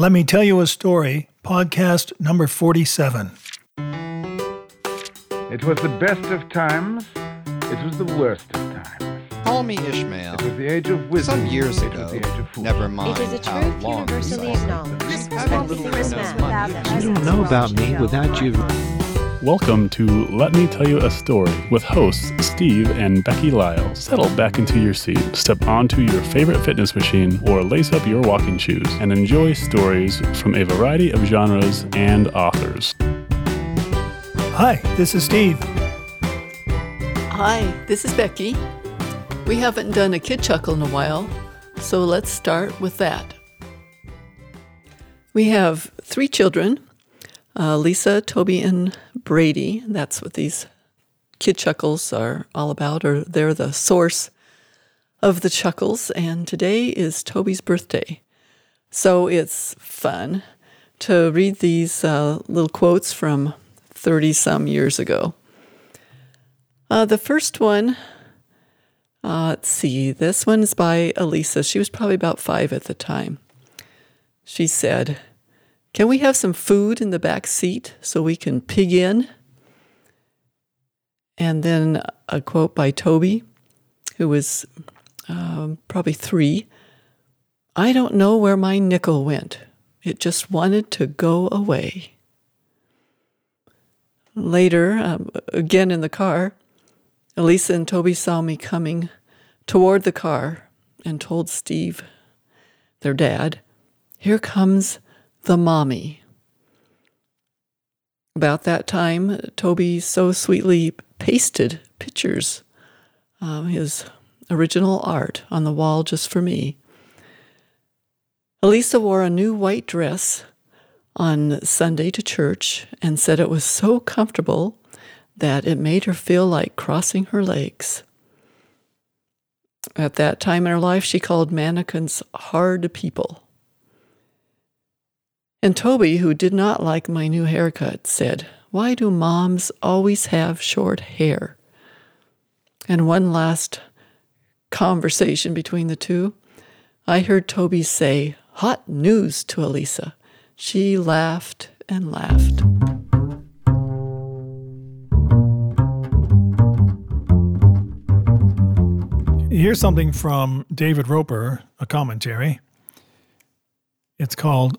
Let me tell you a story, podcast number 47. It was the best of times, it was the worst of times. Call me Ishmael. It was the age of wisdom. Some years it ago, was the age of never mind It is a truth universally acknowledged. Have a little Christmas enough without money. the You don't know about me without you. Welcome to Let Me Tell You a Story with hosts Steve and Becky Lyle. Settle back into your seat, step onto your favorite fitness machine, or lace up your walking shoes and enjoy stories from a variety of genres and authors. Hi, this is Steve. Hi, this is Becky. We haven't done a kid chuckle in a while, so let's start with that. We have three children uh, Lisa, Toby, and Brady. That's what these kid chuckles are all about, or they're the source of the chuckles. And today is Toby's birthday. So it's fun to read these uh, little quotes from 30 some years ago. Uh, the first one, uh, let's see, this one is by Elisa. She was probably about five at the time. She said, Can we have some food in the back seat so we can pig in? And then a quote by Toby, who was um, probably three I don't know where my nickel went. It just wanted to go away. Later, um, again in the car, Elisa and Toby saw me coming toward the car and told Steve, their dad, Here comes the mommy. About that time, Toby so sweetly pasted pictures, um, his original art, on the wall just for me. Elisa wore a new white dress on Sunday to church and said it was so comfortable that it made her feel like crossing her legs. At that time in her life, she called mannequins hard people. And Toby, who did not like my new haircut, said, Why do moms always have short hair? And one last conversation between the two, I heard Toby say, Hot news to Elisa. She laughed and laughed. Here's something from David Roper, a commentary. It's called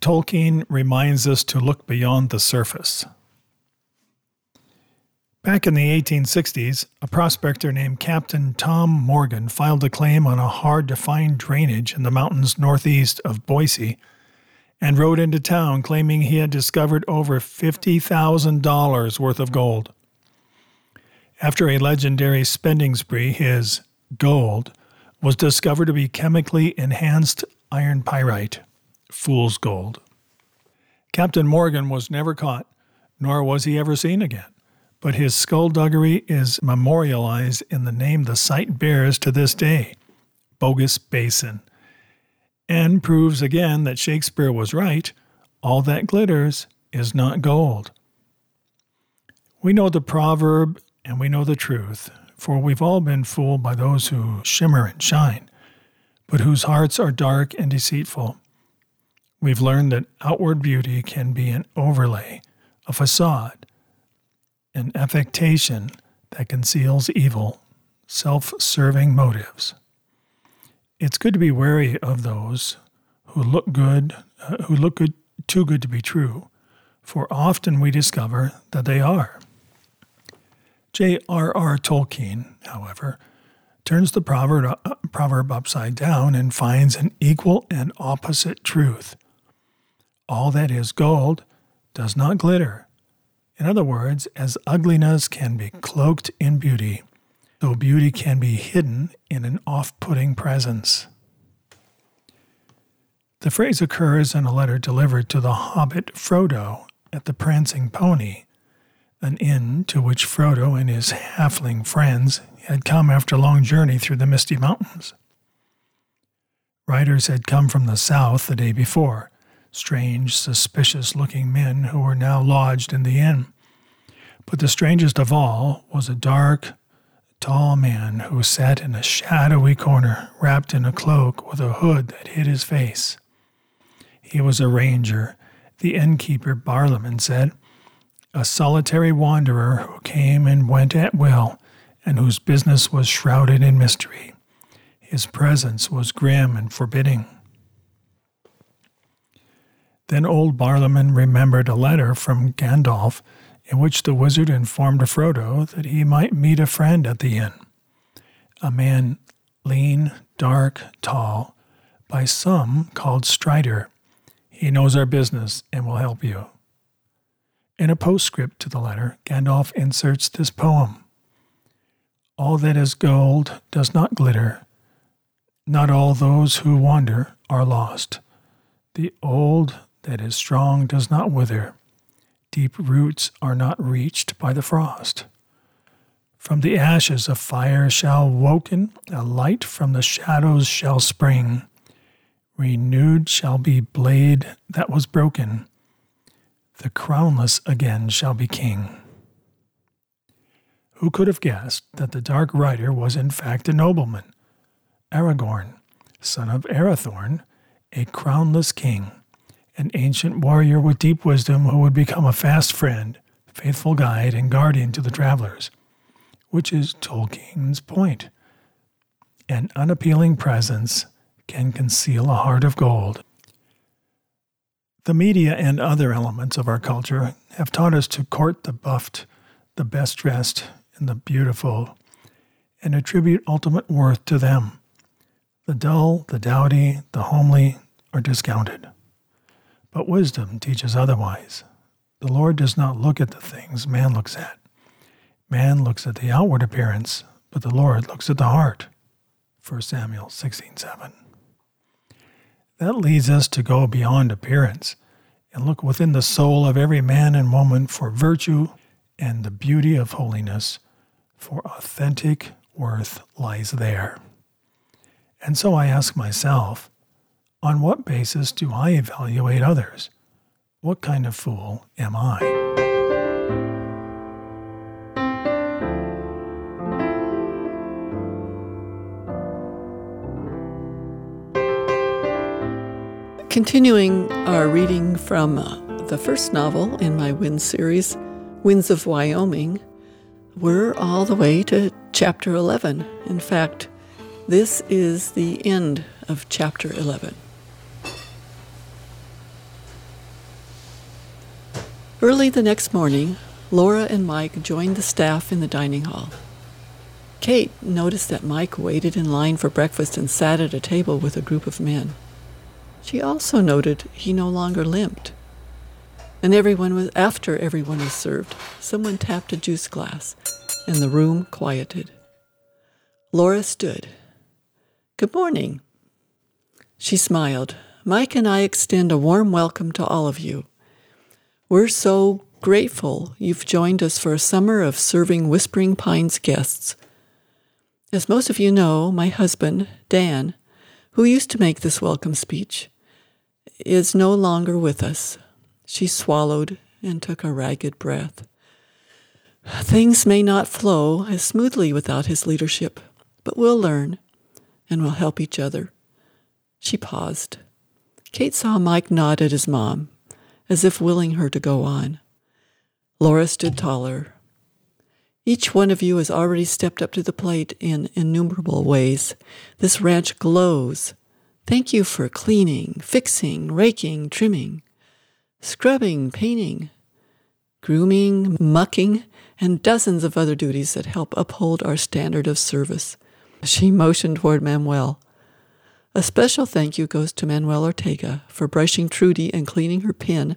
Tolkien Reminds Us to Look Beyond the Surface. Back in the 1860s, a prospector named Captain Tom Morgan filed a claim on a hard to find drainage in the mountains northeast of Boise and rode into town claiming he had discovered over $50,000 worth of gold. After a legendary spending spree, his gold was discovered to be chemically enhanced iron pyrite, fool's gold. Captain Morgan was never caught, nor was he ever seen again, but his skullduggery is memorialized in the name the site bears to this day Bogus Basin, and proves again that Shakespeare was right all that glitters is not gold. We know the proverb and we know the truth, for we've all been fooled by those who shimmer and shine, but whose hearts are dark and deceitful. We've learned that outward beauty can be an overlay, a facade, an affectation that conceals evil, self serving motives. It's good to be wary of those who look good, uh, who look good, too good to be true, for often we discover that they are. J.R.R. Tolkien, however, turns the proverb, uh, proverb upside down and finds an equal and opposite truth. All that is gold does not glitter. In other words, as ugliness can be cloaked in beauty, so beauty can be hidden in an off putting presence. The phrase occurs in a letter delivered to the hobbit Frodo at the Prancing Pony, an inn to which Frodo and his halfling friends had come after a long journey through the misty mountains. Riders had come from the south the day before, strange, suspicious looking men who were now lodged in the inn. But the strangest of all was a dark, tall man who sat in a shadowy corner, wrapped in a cloak with a hood that hid his face. He was a ranger. The innkeeper Barliman said, a solitary wanderer who came and went at will, and whose business was shrouded in mystery. His presence was grim and forbidding. Then old Barliman remembered a letter from Gandalf in which the wizard informed Frodo that he might meet a friend at the inn. A man lean, dark, tall, by some called Strider. He knows our business and will help you. In a postscript to the letter, Gandalf inserts this poem All that is gold does not glitter. Not all those who wander are lost. The old that is strong does not wither. Deep roots are not reached by the frost. From the ashes a fire shall woken, a light from the shadows shall spring. Renewed shall be blade that was broken. The crownless again shall be king. Who could have guessed that the dark rider was in fact a nobleman? Aragorn, son of Arathorn, a crownless king an ancient warrior with deep wisdom who would become a fast friend, faithful guide, and guardian to the travelers, which is Tolkien's point. An unappealing presence can conceal a heart of gold. The media and other elements of our culture have taught us to court the buffed, the best dressed, and the beautiful, and attribute ultimate worth to them. The dull, the dowdy, the homely are discounted. But wisdom teaches otherwise. The Lord does not look at the things man looks at. Man looks at the outward appearance, but the Lord looks at the heart. 1 Samuel 16:7. That leads us to go beyond appearance and look within the soul of every man and woman for virtue and the beauty of holiness, for authentic worth lies there. And so I ask myself, on what basis do I evaluate others? What kind of fool am I? Continuing our reading from uh, the first novel in my Winds series, Winds of Wyoming, we're all the way to chapter 11. In fact, this is the end of chapter 11. Early the next morning, Laura and Mike joined the staff in the dining hall. Kate noticed that Mike waited in line for breakfast and sat at a table with a group of men. She also noted he no longer limped. And everyone was after everyone was served, someone tapped a juice glass, and the room quieted. Laura stood. Good morning. She smiled. Mike and I extend a warm welcome to all of you. We're so grateful you've joined us for a summer of serving Whispering Pines guests. As most of you know, my husband, Dan, who used to make this welcome speech, is no longer with us. She swallowed and took a ragged breath. Things may not flow as smoothly without his leadership, but we'll learn and we'll help each other. She paused. Kate saw Mike nod at his mom as if willing her to go on. Laura stood taller. Each one of you has already stepped up to the plate in innumerable ways. This ranch glows. Thank you for cleaning, fixing, raking, trimming, scrubbing, painting, grooming, mucking, and dozens of other duties that help uphold our standard of service. She motioned toward Manuel. A special thank you goes to Manuel Ortega for brushing Trudy and cleaning her pin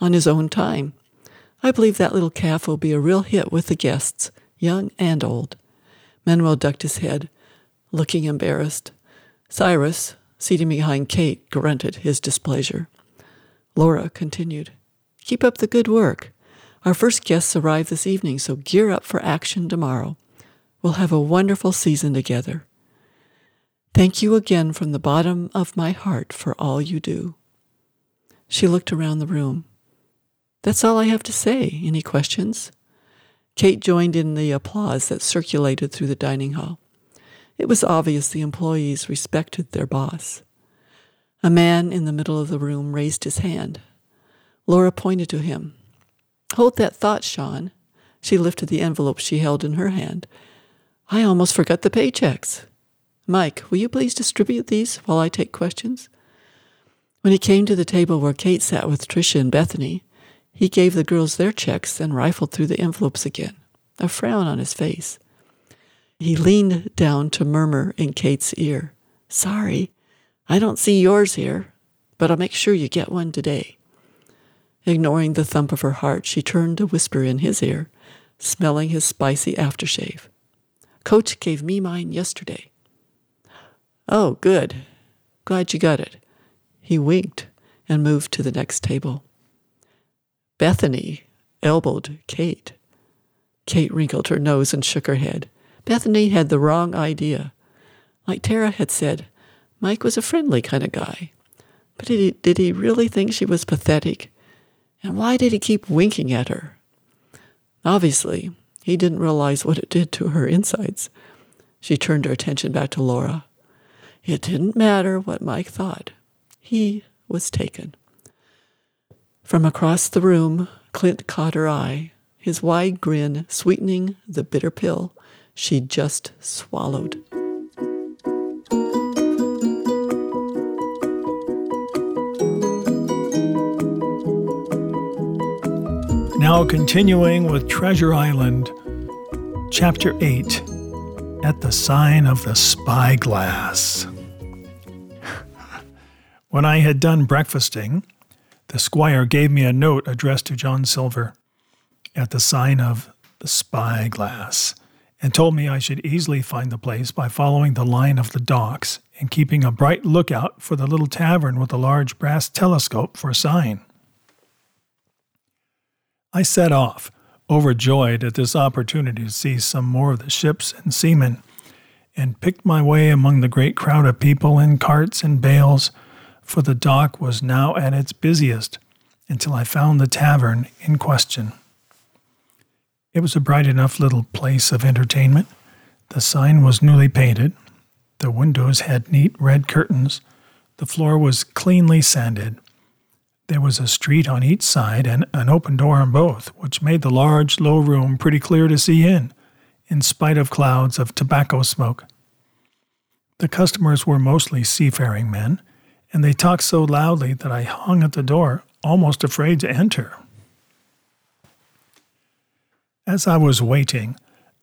on his own time. I believe that little calf will be a real hit with the guests, young and old. Manuel ducked his head, looking embarrassed. Cyrus, seated behind Kate, grunted his displeasure. Laura continued, Keep up the good work. Our first guests arrive this evening, so gear up for action tomorrow. We'll have a wonderful season together. Thank you again from the bottom of my heart for all you do. She looked around the room. That's all I have to say. Any questions? Kate joined in the applause that circulated through the dining hall. It was obvious the employees respected their boss. A man in the middle of the room raised his hand. Laura pointed to him. Hold that thought, Sean. She lifted the envelope she held in her hand. I almost forgot the paychecks. Mike, will you please distribute these while I take questions? When he came to the table where Kate sat with Tricia and Bethany, he gave the girls their checks and rifled through the envelopes again, a frown on his face. He leaned down to murmur in Kate's ear, Sorry, I don't see yours here, but I'll make sure you get one today. Ignoring the thump of her heart, she turned to whisper in his ear, smelling his spicy aftershave. Coach gave me mine yesterday. Oh, good. Glad you got it. He winked and moved to the next table. Bethany elbowed Kate. Kate wrinkled her nose and shook her head. Bethany had the wrong idea. Like Tara had said, Mike was a friendly kind of guy. But did he, did he really think she was pathetic? And why did he keep winking at her? Obviously, he didn't realize what it did to her insides. She turned her attention back to Laura. It didn't matter what Mike thought. He was taken. From across the room, Clint caught her eye, his wide grin sweetening the bitter pill she'd just swallowed. Now, continuing with Treasure Island, Chapter 8 At the Sign of the Spyglass. when I had done breakfasting, the squire gave me a note addressed to John Silver at the sign of the Spyglass and told me I should easily find the place by following the line of the docks and keeping a bright lookout for the little tavern with a large brass telescope for a sign. I set off, overjoyed at this opportunity to see some more of the ships and seamen, and picked my way among the great crowd of people in carts and bales, for the dock was now at its busiest, until I found the tavern in question. It was a bright enough little place of entertainment. The sign was newly painted, the windows had neat red curtains, the floor was cleanly sanded, there was a street on each side and an open door on both, which made the large, low room pretty clear to see in, in spite of clouds of tobacco smoke. The customers were mostly seafaring men, and they talked so loudly that I hung at the door, almost afraid to enter. As I was waiting,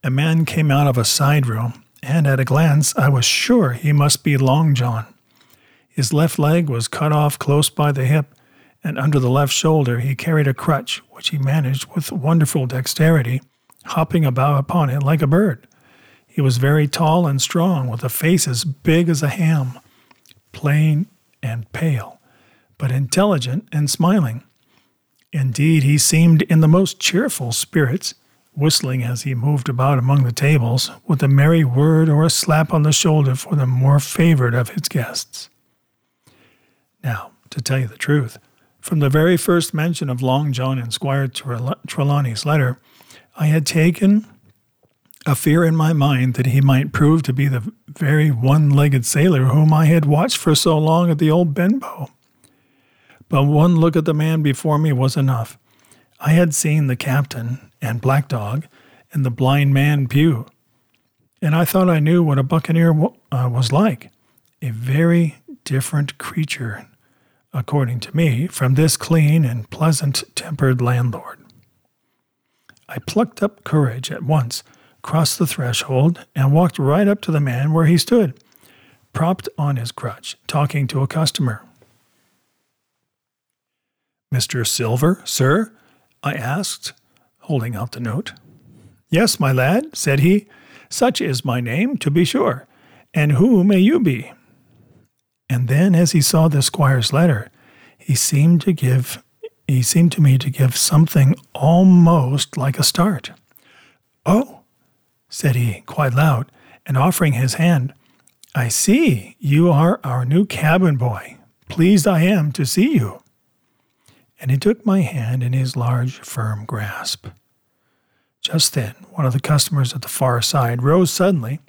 a man came out of a side room, and at a glance I was sure he must be Long John. His left leg was cut off close by the hip, and under the left shoulder he carried a crutch, which he managed with wonderful dexterity, hopping about upon it like a bird. He was very tall and strong, with a face as big as a ham, plain and pale, but intelligent and smiling. Indeed, he seemed in the most cheerful spirits, whistling as he moved about among the tables, with a merry word or a slap on the shoulder for the more favored of his guests. Now, to tell you the truth, from the very first mention of Long John in Squire Trelawney's letter, I had taken a fear in my mind that he might prove to be the very one legged sailor whom I had watched for so long at the old Benbow. But one look at the man before me was enough. I had seen the captain and Black Dog and the blind man Pew, and I thought I knew what a buccaneer uh, was like a very different creature according to me, from this clean and pleasant tempered landlord. I plucked up courage at once, crossed the threshold, and walked right up to the man where he stood, propped on his crutch, talking to a customer. Mr. Silver, sir? I asked, holding out the note. Yes, my lad, said he. Such is my name, to be sure. And who may you be? And then, as he saw the squire's letter, he seemed to give he seemed to me to give something almost like a start. Oh, said he, quite loud, and offering his hand, I see you are our new cabin boy. Pleased I am to see you. And he took my hand in his large, firm grasp. Just then, one of the customers at the far side rose suddenly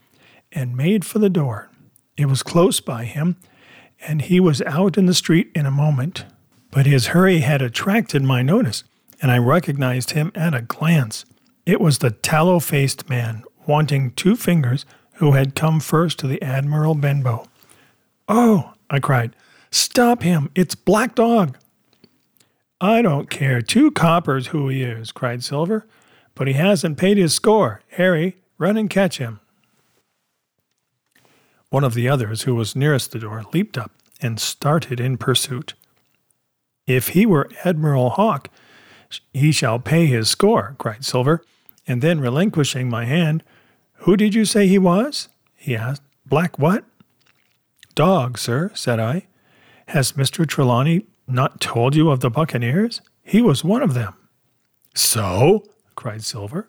and made for the door. It was close by him, and he was out in the street in a moment. But his hurry had attracted my notice, and I recognized him at a glance. It was the tallow faced man, wanting two fingers, who had come first to the Admiral Benbow. Oh, I cried, stop him! It's Black Dog! I don't care two coppers who he is, cried Silver, but he hasn't paid his score. Harry, run and catch him. One of the others, who was nearest the door, leaped up and started in pursuit. If he were Admiral Hawke, he shall pay his score, cried Silver, and then relinquishing my hand, Who did you say he was? he asked. Black what? Dog, sir, said I. Has Mr. Trelawney not told you of the Buccaneers? He was one of them. So? cried Silver.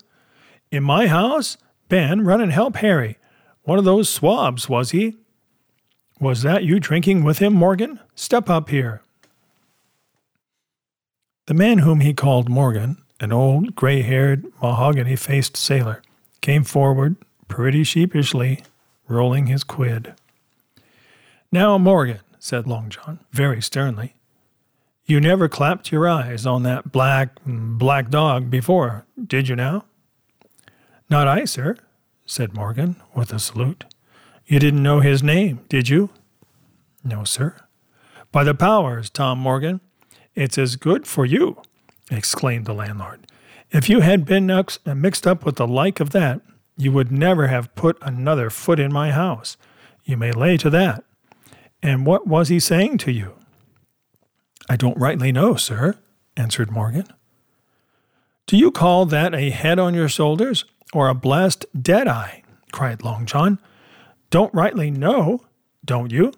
In my house? Ben, run and help Harry. One of those swabs, was he? Was that you drinking with him, Morgan? Step up here. The man whom he called Morgan, an old gray haired, mahogany faced sailor, came forward pretty sheepishly, rolling his quid. Now, Morgan, said Long John, very sternly, you never clapped your eyes on that black, black dog before, did you now? Not I, sir, said Morgan, with a salute. You didn't know his name, did you? No, sir. By the powers, Tom Morgan, it's as good for you, exclaimed the landlord. If you had been mixed up with the like of that, you would never have put another foot in my house. You may lay to that. And what was he saying to you? I don't rightly know, sir, answered Morgan. Do you call that a head on your shoulders or a blessed dead eye? cried Long John. Don't rightly know, don't you?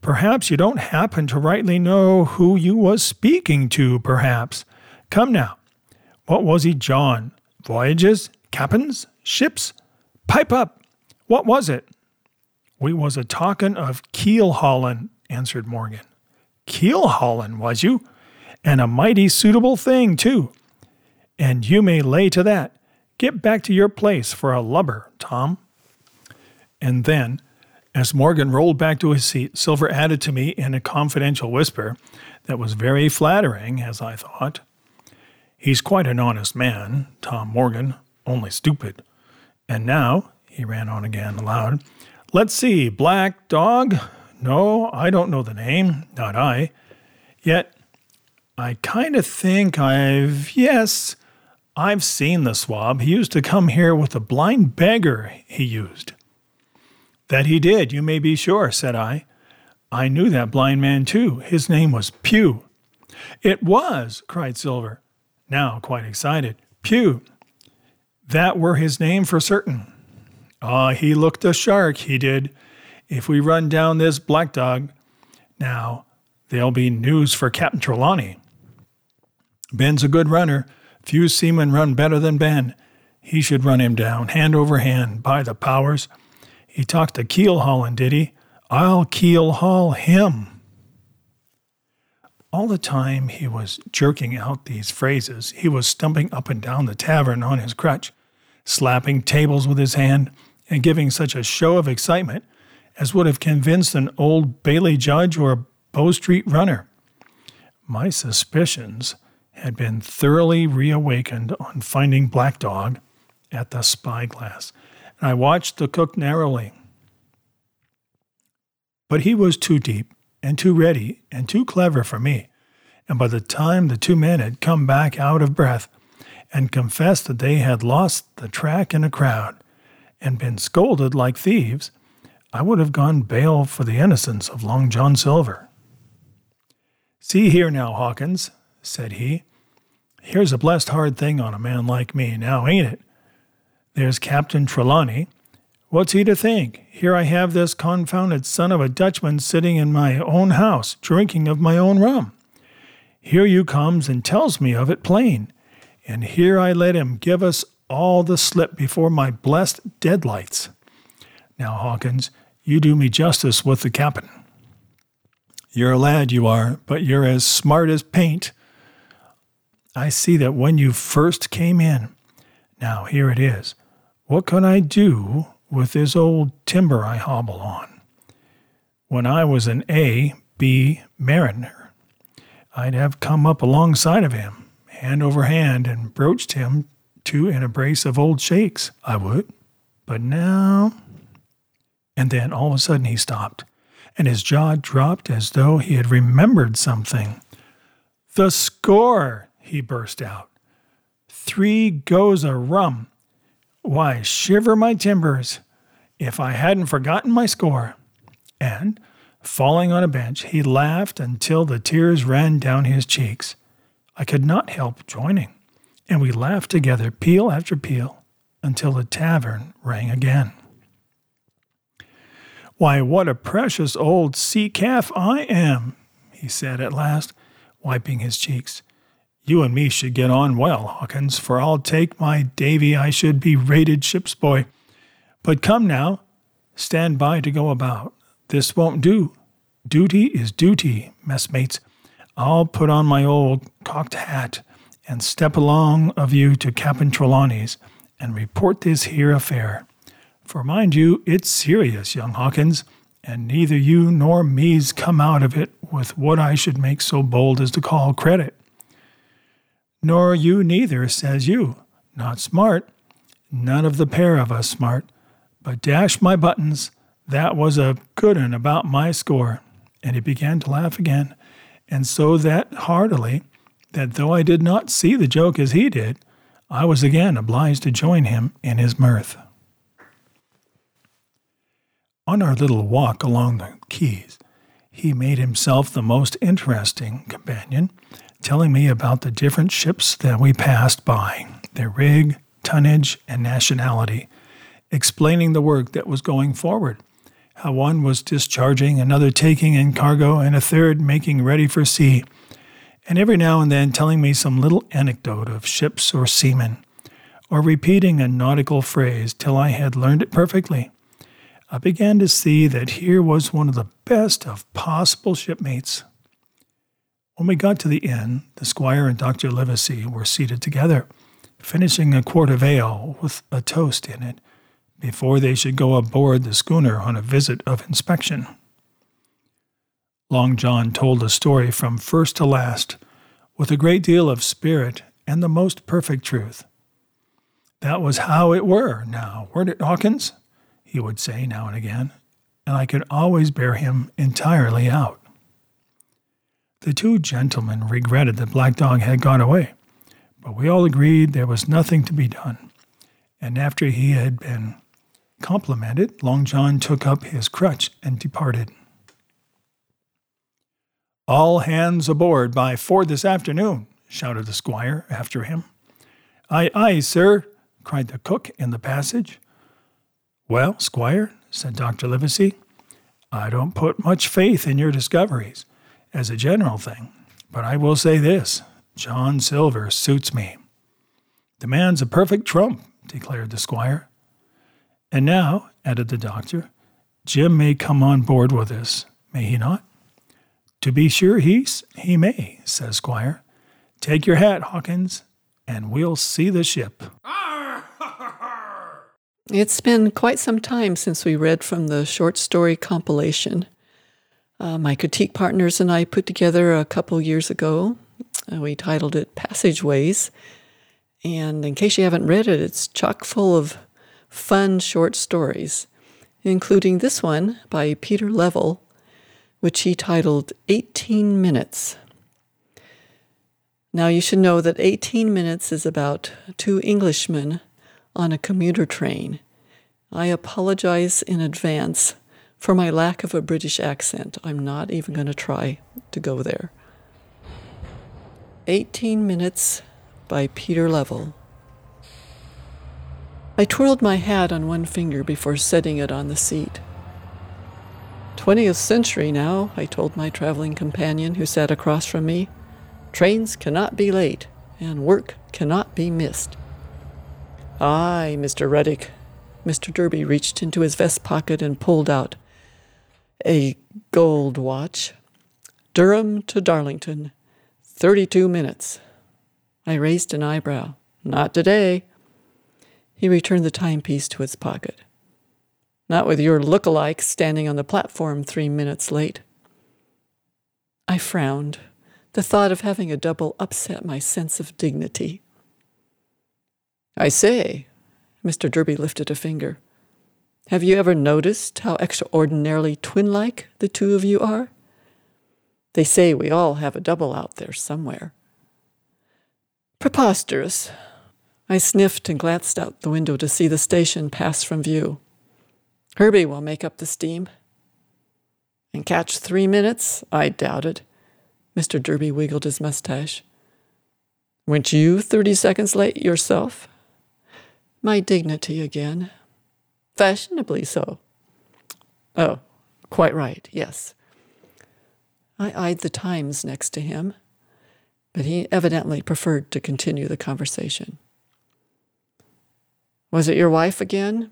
Perhaps you don't happen to rightly know who you was speaking to, perhaps. Come now. What was he, John? Voyages? Captains? Ships? Pipe up! What was it? We was a talkin' of keel haulin', answered Morgan keel haulin', was you? And a mighty suitable thing, too. And you may lay to that. Get back to your place for a lubber, Tom. And then, as Morgan rolled back to his seat, Silver added to me in a confidential whisper that was very flattering, as I thought. He's quite an honest man, Tom Morgan, only stupid. And now, he ran on again aloud, let's see, Black Dog, no, I don't know the name, not I. Yet, I kind of think I've, yes, I've seen the swab. He used to come here with a blind beggar he used. That he did, you may be sure, said I. I knew that blind man too. His name was Pew. It was, cried Silver, now quite excited. Pew. That were his name for certain. Ah, he looked a shark, he did if we run down this black dog, now there'll be news for Captain Trelawney. Ben's a good runner. Few seamen run better than Ben. He should run him down, hand over hand, by the powers. He talked to keel hauling, did he? I'll keel haul him. All the time he was jerking out these phrases, he was stumping up and down the tavern on his crutch, slapping tables with his hand, and giving such a show of excitement as would have convinced an old Bailey judge or a Bow Street runner. My suspicions had been thoroughly reawakened on finding Black Dog at the spyglass, and I watched the cook narrowly. But he was too deep and too ready and too clever for me, and by the time the two men had come back out of breath and confessed that they had lost the track in a crowd and been scolded like thieves, I would have gone bail for the innocence of Long John Silver. See here now, Hawkins, said he. Here's a blessed hard thing on a man like me, now ain't it? There's Captain Trelawney. What's he to think? Here I have this confounded son of a Dutchman sitting in my own house, drinking of my own rum. Here you comes and tells me of it plain, and here I let him give us all the slip before my blessed deadlights. Now, Hawkins, you do me justice with the captain. You're a lad, you are, but you're as smart as paint. I see that when you first came in. Now, here it is. What can I do with this old timber I hobble on? When I was an A, B Mariner. I'd have come up alongside of him, hand over hand, and broached him to an embrace of old shakes, I would. But now. And then all of a sudden he stopped, and his jaw dropped as though he had remembered something. The score, he burst out. Three goes a rum. Why, shiver my timbers if I hadn't forgotten my score. And, falling on a bench, he laughed until the tears ran down his cheeks. I could not help joining, and we laughed together, peal after peal, until the tavern rang again. Why, what a precious old sea calf I am, he said at last, wiping his cheeks. You and me should get on well, Hawkins, for I'll take my Davy I should be rated ship's boy. But come now, stand by to go about. This won't do. Duty is duty, messmates. I'll put on my old cocked hat and step along of you to Captain Trelawney's and report this here affair. For mind you, it's serious, young Hawkins, and neither you nor me's come out of it with what I should make so bold as to call credit. Nor you neither, says you. Not smart. None of the pair of us smart. But dash my buttons, that was a good un about my score. And he began to laugh again, and so that heartily that though I did not see the joke as he did, I was again obliged to join him in his mirth. On our little walk along the quays, he made himself the most interesting companion, telling me about the different ships that we passed by, their rig, tonnage, and nationality, explaining the work that was going forward, how one was discharging, another taking in cargo, and a third making ready for sea, and every now and then telling me some little anecdote of ships or seamen, or repeating a nautical phrase till I had learned it perfectly. I began to see that here was one of the best of possible shipmates. When we got to the inn, the squire and Dr. Livesey were seated together, finishing a quart of ale with a toast in it before they should go aboard the schooner on a visit of inspection. Long John told the story from first to last with a great deal of spirit and the most perfect truth. That was how it were, now, weren't it, Hawkins? he would say now and again, and I could always bear him entirely out. The two gentlemen regretted that Black Dog had gone away, but we all agreed there was nothing to be done. And after he had been Complimented, Long John took up his crutch and departed. All hands aboard by four this afternoon, shouted the squire after him. Aye, aye, sir, cried the cook in the passage. Well, squire, said Dr. Livesey, I don't put much faith in your discoveries, as a general thing, but I will say this John Silver suits me. The man's a perfect trump, declared the squire. And now, added the doctor, Jim may come on board with us, may he not? To be sure he's, he may, says Squire. Take your hat, Hawkins, and we'll see the ship. It's been quite some time since we read from the short story compilation. Uh, my critique partners and I put together a couple years ago. Uh, we titled it Passageways. And in case you haven't read it, it's chock full of fun short stories, including this one by Peter Level, which he titled 18 Minutes. Now, you should know that 18 minutes is about two Englishmen on a commuter train. I apologize in advance for my lack of a British accent. I'm not even going to try to go there. 18 Minutes by Peter Level. I twirled my hat on one finger before setting it on the seat. 20th century now, I told my traveling companion who sat across from me. Trains cannot be late, and work cannot be missed. Aye, Mr. Ruddick. Mr. Derby reached into his vest pocket and pulled out a gold watch. Durham to Darlington, 32 minutes. I raised an eyebrow. Not today. He returned the timepiece to its pocket. Not with your look-alike standing on the platform three minutes late. I frowned. The thought of having a double upset my sense of dignity. I say, Mr. Derby lifted a finger. Have you ever noticed how extraordinarily twin like the two of you are? They say we all have a double out there somewhere. Preposterous. I sniffed and glanced out the window to see the station pass from view. Herbie will make up the steam. And catch three minutes? I doubted. Mr. Derby wiggled his mustache. Weren't you 30 seconds late yourself? My dignity again. Fashionably so. Oh, quite right, yes. I eyed the Times next to him, but he evidently preferred to continue the conversation. Was it your wife again?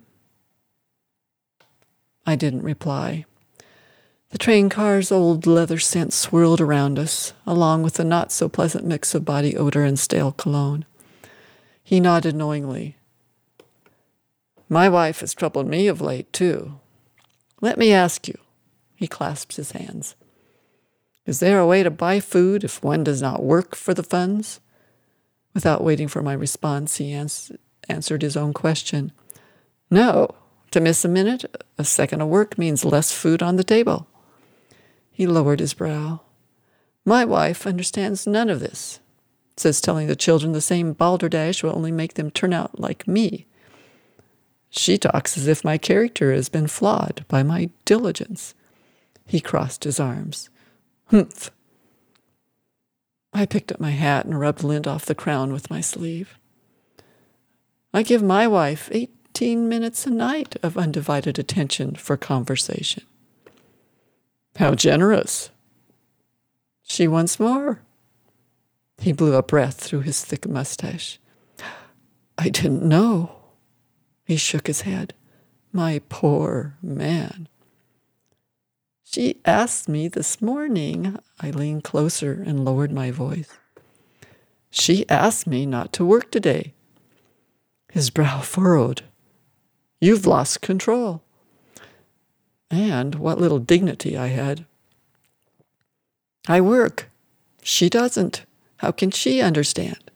I didn't reply. The train car's old leather scent swirled around us, along with the not so pleasant mix of body odor and stale cologne. He nodded knowingly. My wife has troubled me of late, too. Let me ask you. He clasped his hands. Is there a way to buy food if one does not work for the funds? Without waiting for my response, he ans- answered his own question. No. To miss a minute, a second of work means less food on the table. He lowered his brow. My wife understands none of this. Says telling the children the same balderdash will only make them turn out like me. She talks as if my character has been flawed by my diligence. He crossed his arms. Humph. I picked up my hat and rubbed lint off the crown with my sleeve. I give my wife eighteen minutes a night of undivided attention for conversation. How generous. She wants more. He blew a breath through his thick mustache. I didn't know. He shook his head. My poor man. She asked me this morning. I leaned closer and lowered my voice. She asked me not to work today. His brow furrowed. You've lost control. And what little dignity I had. I work. She doesn't. How can she understand?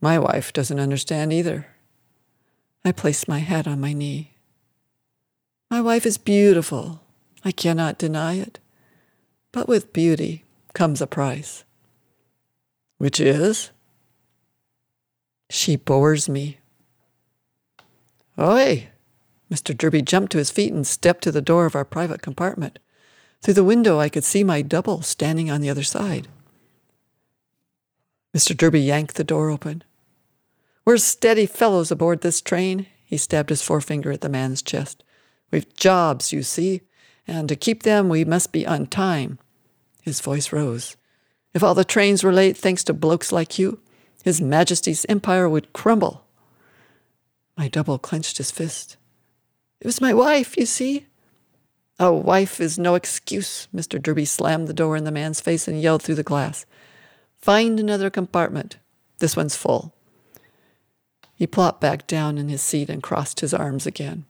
My wife doesn't understand either. I placed my head on my knee. My wife is beautiful. I cannot deny it. But with beauty comes a price. Which is? She bores me. Oi! Mr. Derby jumped to his feet and stepped to the door of our private compartment. Through the window, I could see my double standing on the other side. Mr. Derby yanked the door open. We're steady fellows aboard this train. He stabbed his forefinger at the man's chest. We've jobs, you see, and to keep them we must be on time. His voice rose. If all the trains were late thanks to blokes like you, His Majesty's empire would crumble. My double clenched his fist. It was my wife, you see. A wife is no excuse. Mr. Derby slammed the door in the man's face and yelled through the glass. Find another compartment. This one's full. He plopped back down in his seat and crossed his arms again.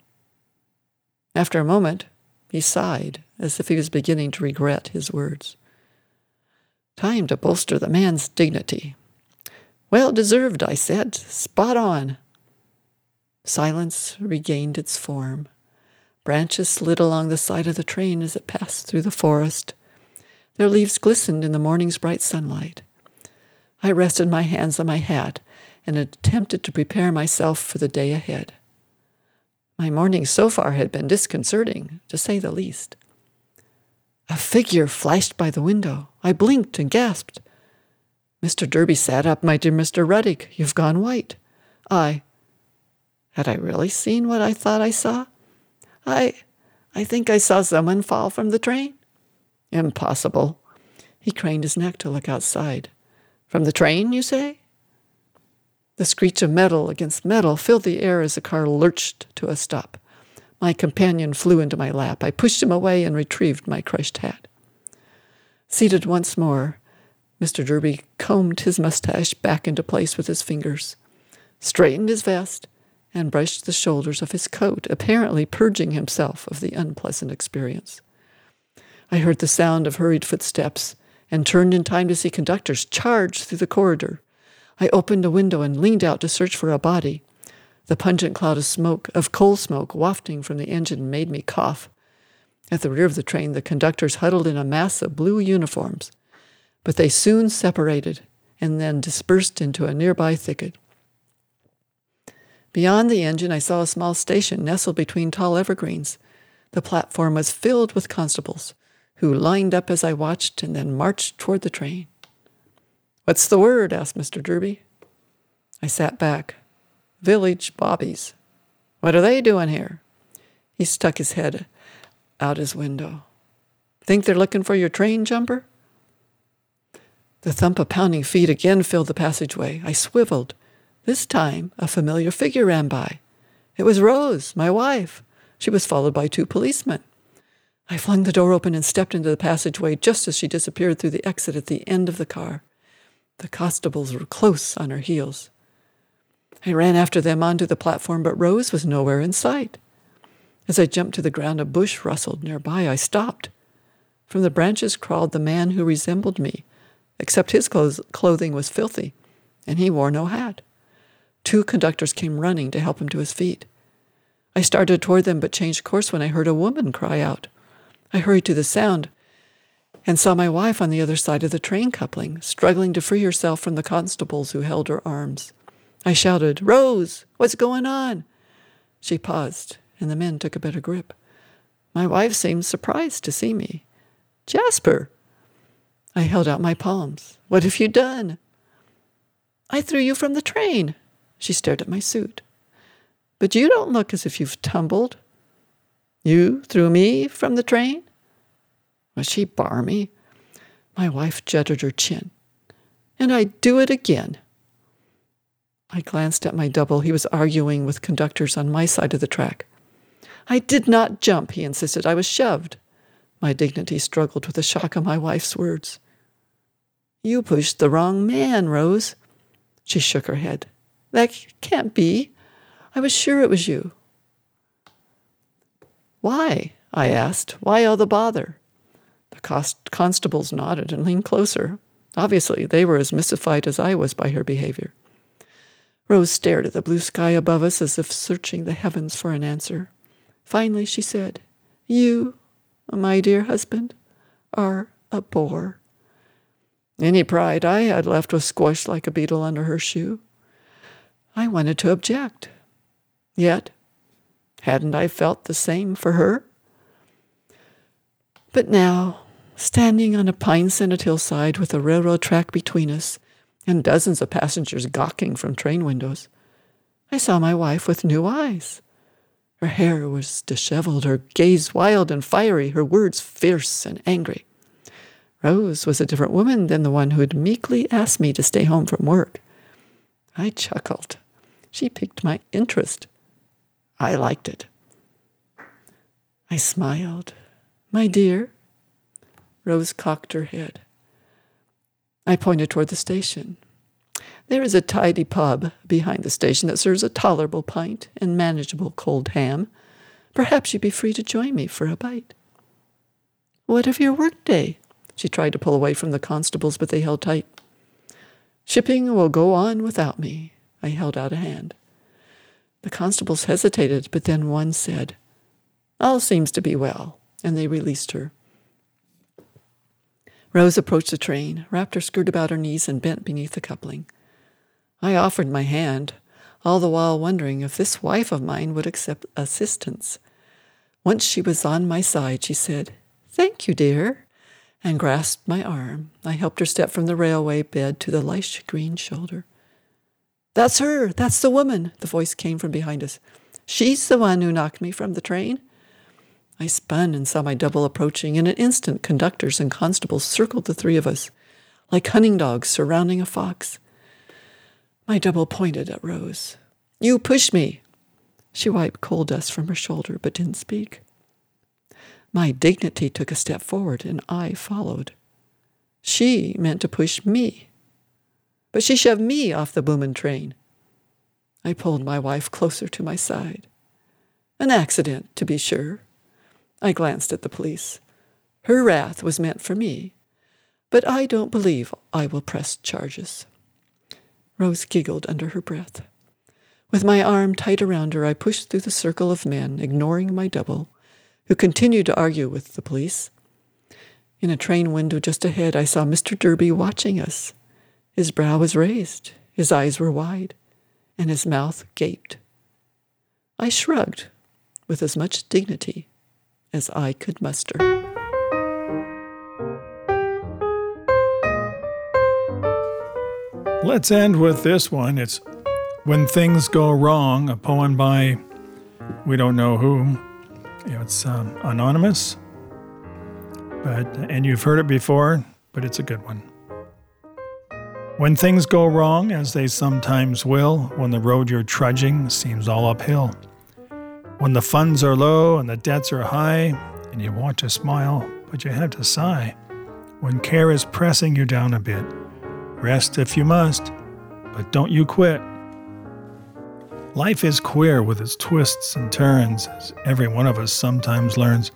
After a moment, he sighed as if he was beginning to regret his words. Time to bolster the man's dignity. Well deserved, I said. Spot on. Silence regained its form. Branches slid along the side of the train as it passed through the forest. Their leaves glistened in the morning's bright sunlight. I rested my hands on my hat and attempted to prepare myself for the day ahead. My morning so far had been disconcerting, to say the least. A figure flashed by the window. I blinked and gasped. Mr. Derby sat up. My dear Mr. Ruddick, you've gone white. I. Had I really seen what I thought I saw? I. I think I saw someone fall from the train. Impossible. He craned his neck to look outside. From the train, you say? The screech of metal against metal filled the air as the car lurched to a stop. My companion flew into my lap. I pushed him away and retrieved my crushed hat. Seated once more, Mr. Derby combed his mustache back into place with his fingers, straightened his vest, and brushed the shoulders of his coat, apparently purging himself of the unpleasant experience. I heard the sound of hurried footsteps and turned in time to see conductors charge through the corridor. I opened a window and leaned out to search for a body. The pungent cloud of smoke, of coal smoke, wafting from the engine made me cough. At the rear of the train, the conductors huddled in a mass of blue uniforms, but they soon separated and then dispersed into a nearby thicket. Beyond the engine, I saw a small station nestled between tall evergreens. The platform was filled with constables, who lined up as I watched and then marched toward the train. What's the word? asked Mr. Derby. I sat back. Village bobbies. What are they doing here? He stuck his head out his window. Think they're looking for your train, Jumper? The thump of pounding feet again filled the passageway. I swiveled this time, a familiar figure ran by. It was Rose, my wife. She was followed by two policemen. I flung the door open and stepped into the passageway just as she disappeared through the exit at the end of the car. The constables were close on her heels. I ran after them onto the platform, but Rose was nowhere in sight. As I jumped to the ground, a bush rustled nearby. I stopped. From the branches crawled the man who resembled me, except his clothes, clothing was filthy, and he wore no hat. Two conductors came running to help him to his feet. I started toward them but changed course when I heard a woman cry out. I hurried to the sound and saw my wife on the other side of the train coupling, struggling to free herself from the constables who held her arms. I shouted, Rose, what's going on? She paused, and the men took a better grip. My wife seemed surprised to see me. Jasper! I held out my palms. What have you done? I threw you from the train. She stared at my suit. But you don't look as if you've tumbled. You threw me from the train? Was she barmy? My wife jutted her chin. And I'd do it again. I glanced at my double. He was arguing with conductors on my side of the track. I did not jump, he insisted. I was shoved. My dignity struggled with the shock of my wife's words. You pushed the wrong man, Rose. She shook her head. That can't be. I was sure it was you. Why? I asked. Why all the bother? The cost- constables nodded and leaned closer. Obviously, they were as mystified as I was by her behavior. Rose stared at the blue sky above us as if searching the heavens for an answer. Finally, she said, You, my dear husband, are a bore. Any pride I had left was squashed like a beetle under her shoe. I wanted to object. Yet, hadn't I felt the same for her? But now, standing on a pine scented hillside with a railroad track between us and dozens of passengers gawking from train windows, I saw my wife with new eyes. Her hair was disheveled, her gaze wild and fiery, her words fierce and angry. Rose was a different woman than the one who had meekly asked me to stay home from work. I chuckled. She piqued my interest. I liked it. I smiled. My dear. Rose cocked her head. I pointed toward the station. There is a tidy pub behind the station that serves a tolerable pint and manageable cold ham. Perhaps you'd be free to join me for a bite. What of your workday? She tried to pull away from the constables, but they held tight. Shipping will go on without me. I held out a hand. The constables hesitated, but then one said, All seems to be well, and they released her. Rose approached the train, wrapped her skirt about her knees, and bent beneath the coupling. I offered my hand, all the while wondering if this wife of mine would accept assistance. Once she was on my side, she said, Thank you, dear, and grasped my arm. I helped her step from the railway bed to the light green shoulder. That's her. That's the woman. The voice came from behind us. She's the one who knocked me from the train. I spun and saw my double approaching. In an instant, conductors and constables circled the three of us, like hunting dogs surrounding a fox. My double pointed at Rose. You pushed me. She wiped coal dust from her shoulder, but didn't speak. My dignity took a step forward, and I followed. She meant to push me but she shoved me off the boomin' train. I pulled my wife closer to my side. An accident, to be sure. I glanced at the police. Her wrath was meant for me, but I don't believe I will press charges. Rose giggled under her breath. With my arm tight around her, I pushed through the circle of men, ignoring my double, who continued to argue with the police. In a train window just ahead, I saw Mr. Derby watching us. His brow was raised, his eyes were wide, and his mouth gaped. I shrugged with as much dignity as I could muster. Let's end with this one. It's When Things Go Wrong, a poem by we don't know who. It's um, anonymous, but and you've heard it before, but it's a good one. When things go wrong, as they sometimes will, when the road you're trudging seems all uphill, when the funds are low and the debts are high, and you want to smile, but you have to sigh, when care is pressing you down a bit, rest if you must, but don't you quit. Life is queer with its twists and turns, as every one of us sometimes learns,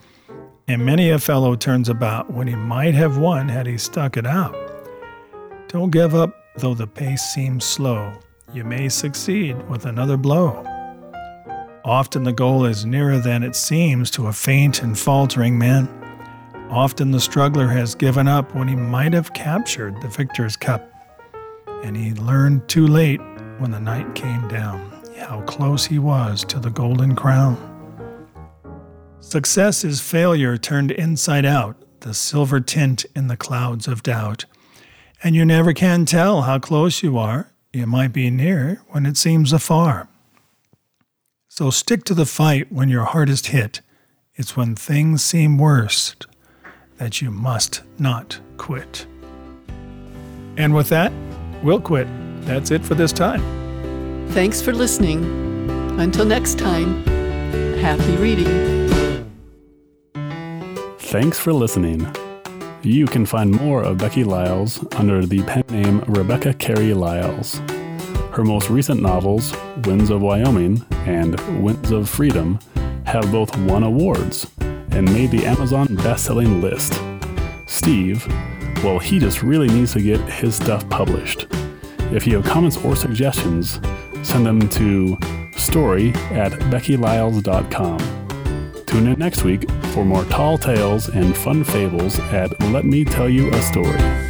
and many a fellow turns about when he might have won had he stuck it out. Don't give up, though the pace seems slow. You may succeed with another blow. Often the goal is nearer than it seems to a faint and faltering man. Often the struggler has given up when he might have captured the victor's cup. And he learned too late when the night came down how close he was to the golden crown. Success is failure turned inside out, the silver tint in the clouds of doubt. And you never can tell how close you are. You might be near when it seems afar. So stick to the fight when you're hardest hit. It's when things seem worst that you must not quit. And with that, we'll quit. That's it for this time. Thanks for listening. Until next time, happy reading. Thanks for listening. You can find more of Becky Lyles under the pen name Rebecca Carey Lyles. Her most recent novels, Winds of Wyoming and Winds of Freedom, have both won awards and made the Amazon best-selling list. Steve, well, he just really needs to get his stuff published. If you have comments or suggestions, send them to story at beckylyles.com. Tune in next week for more tall tales and fun fables at Let Me Tell You a Story.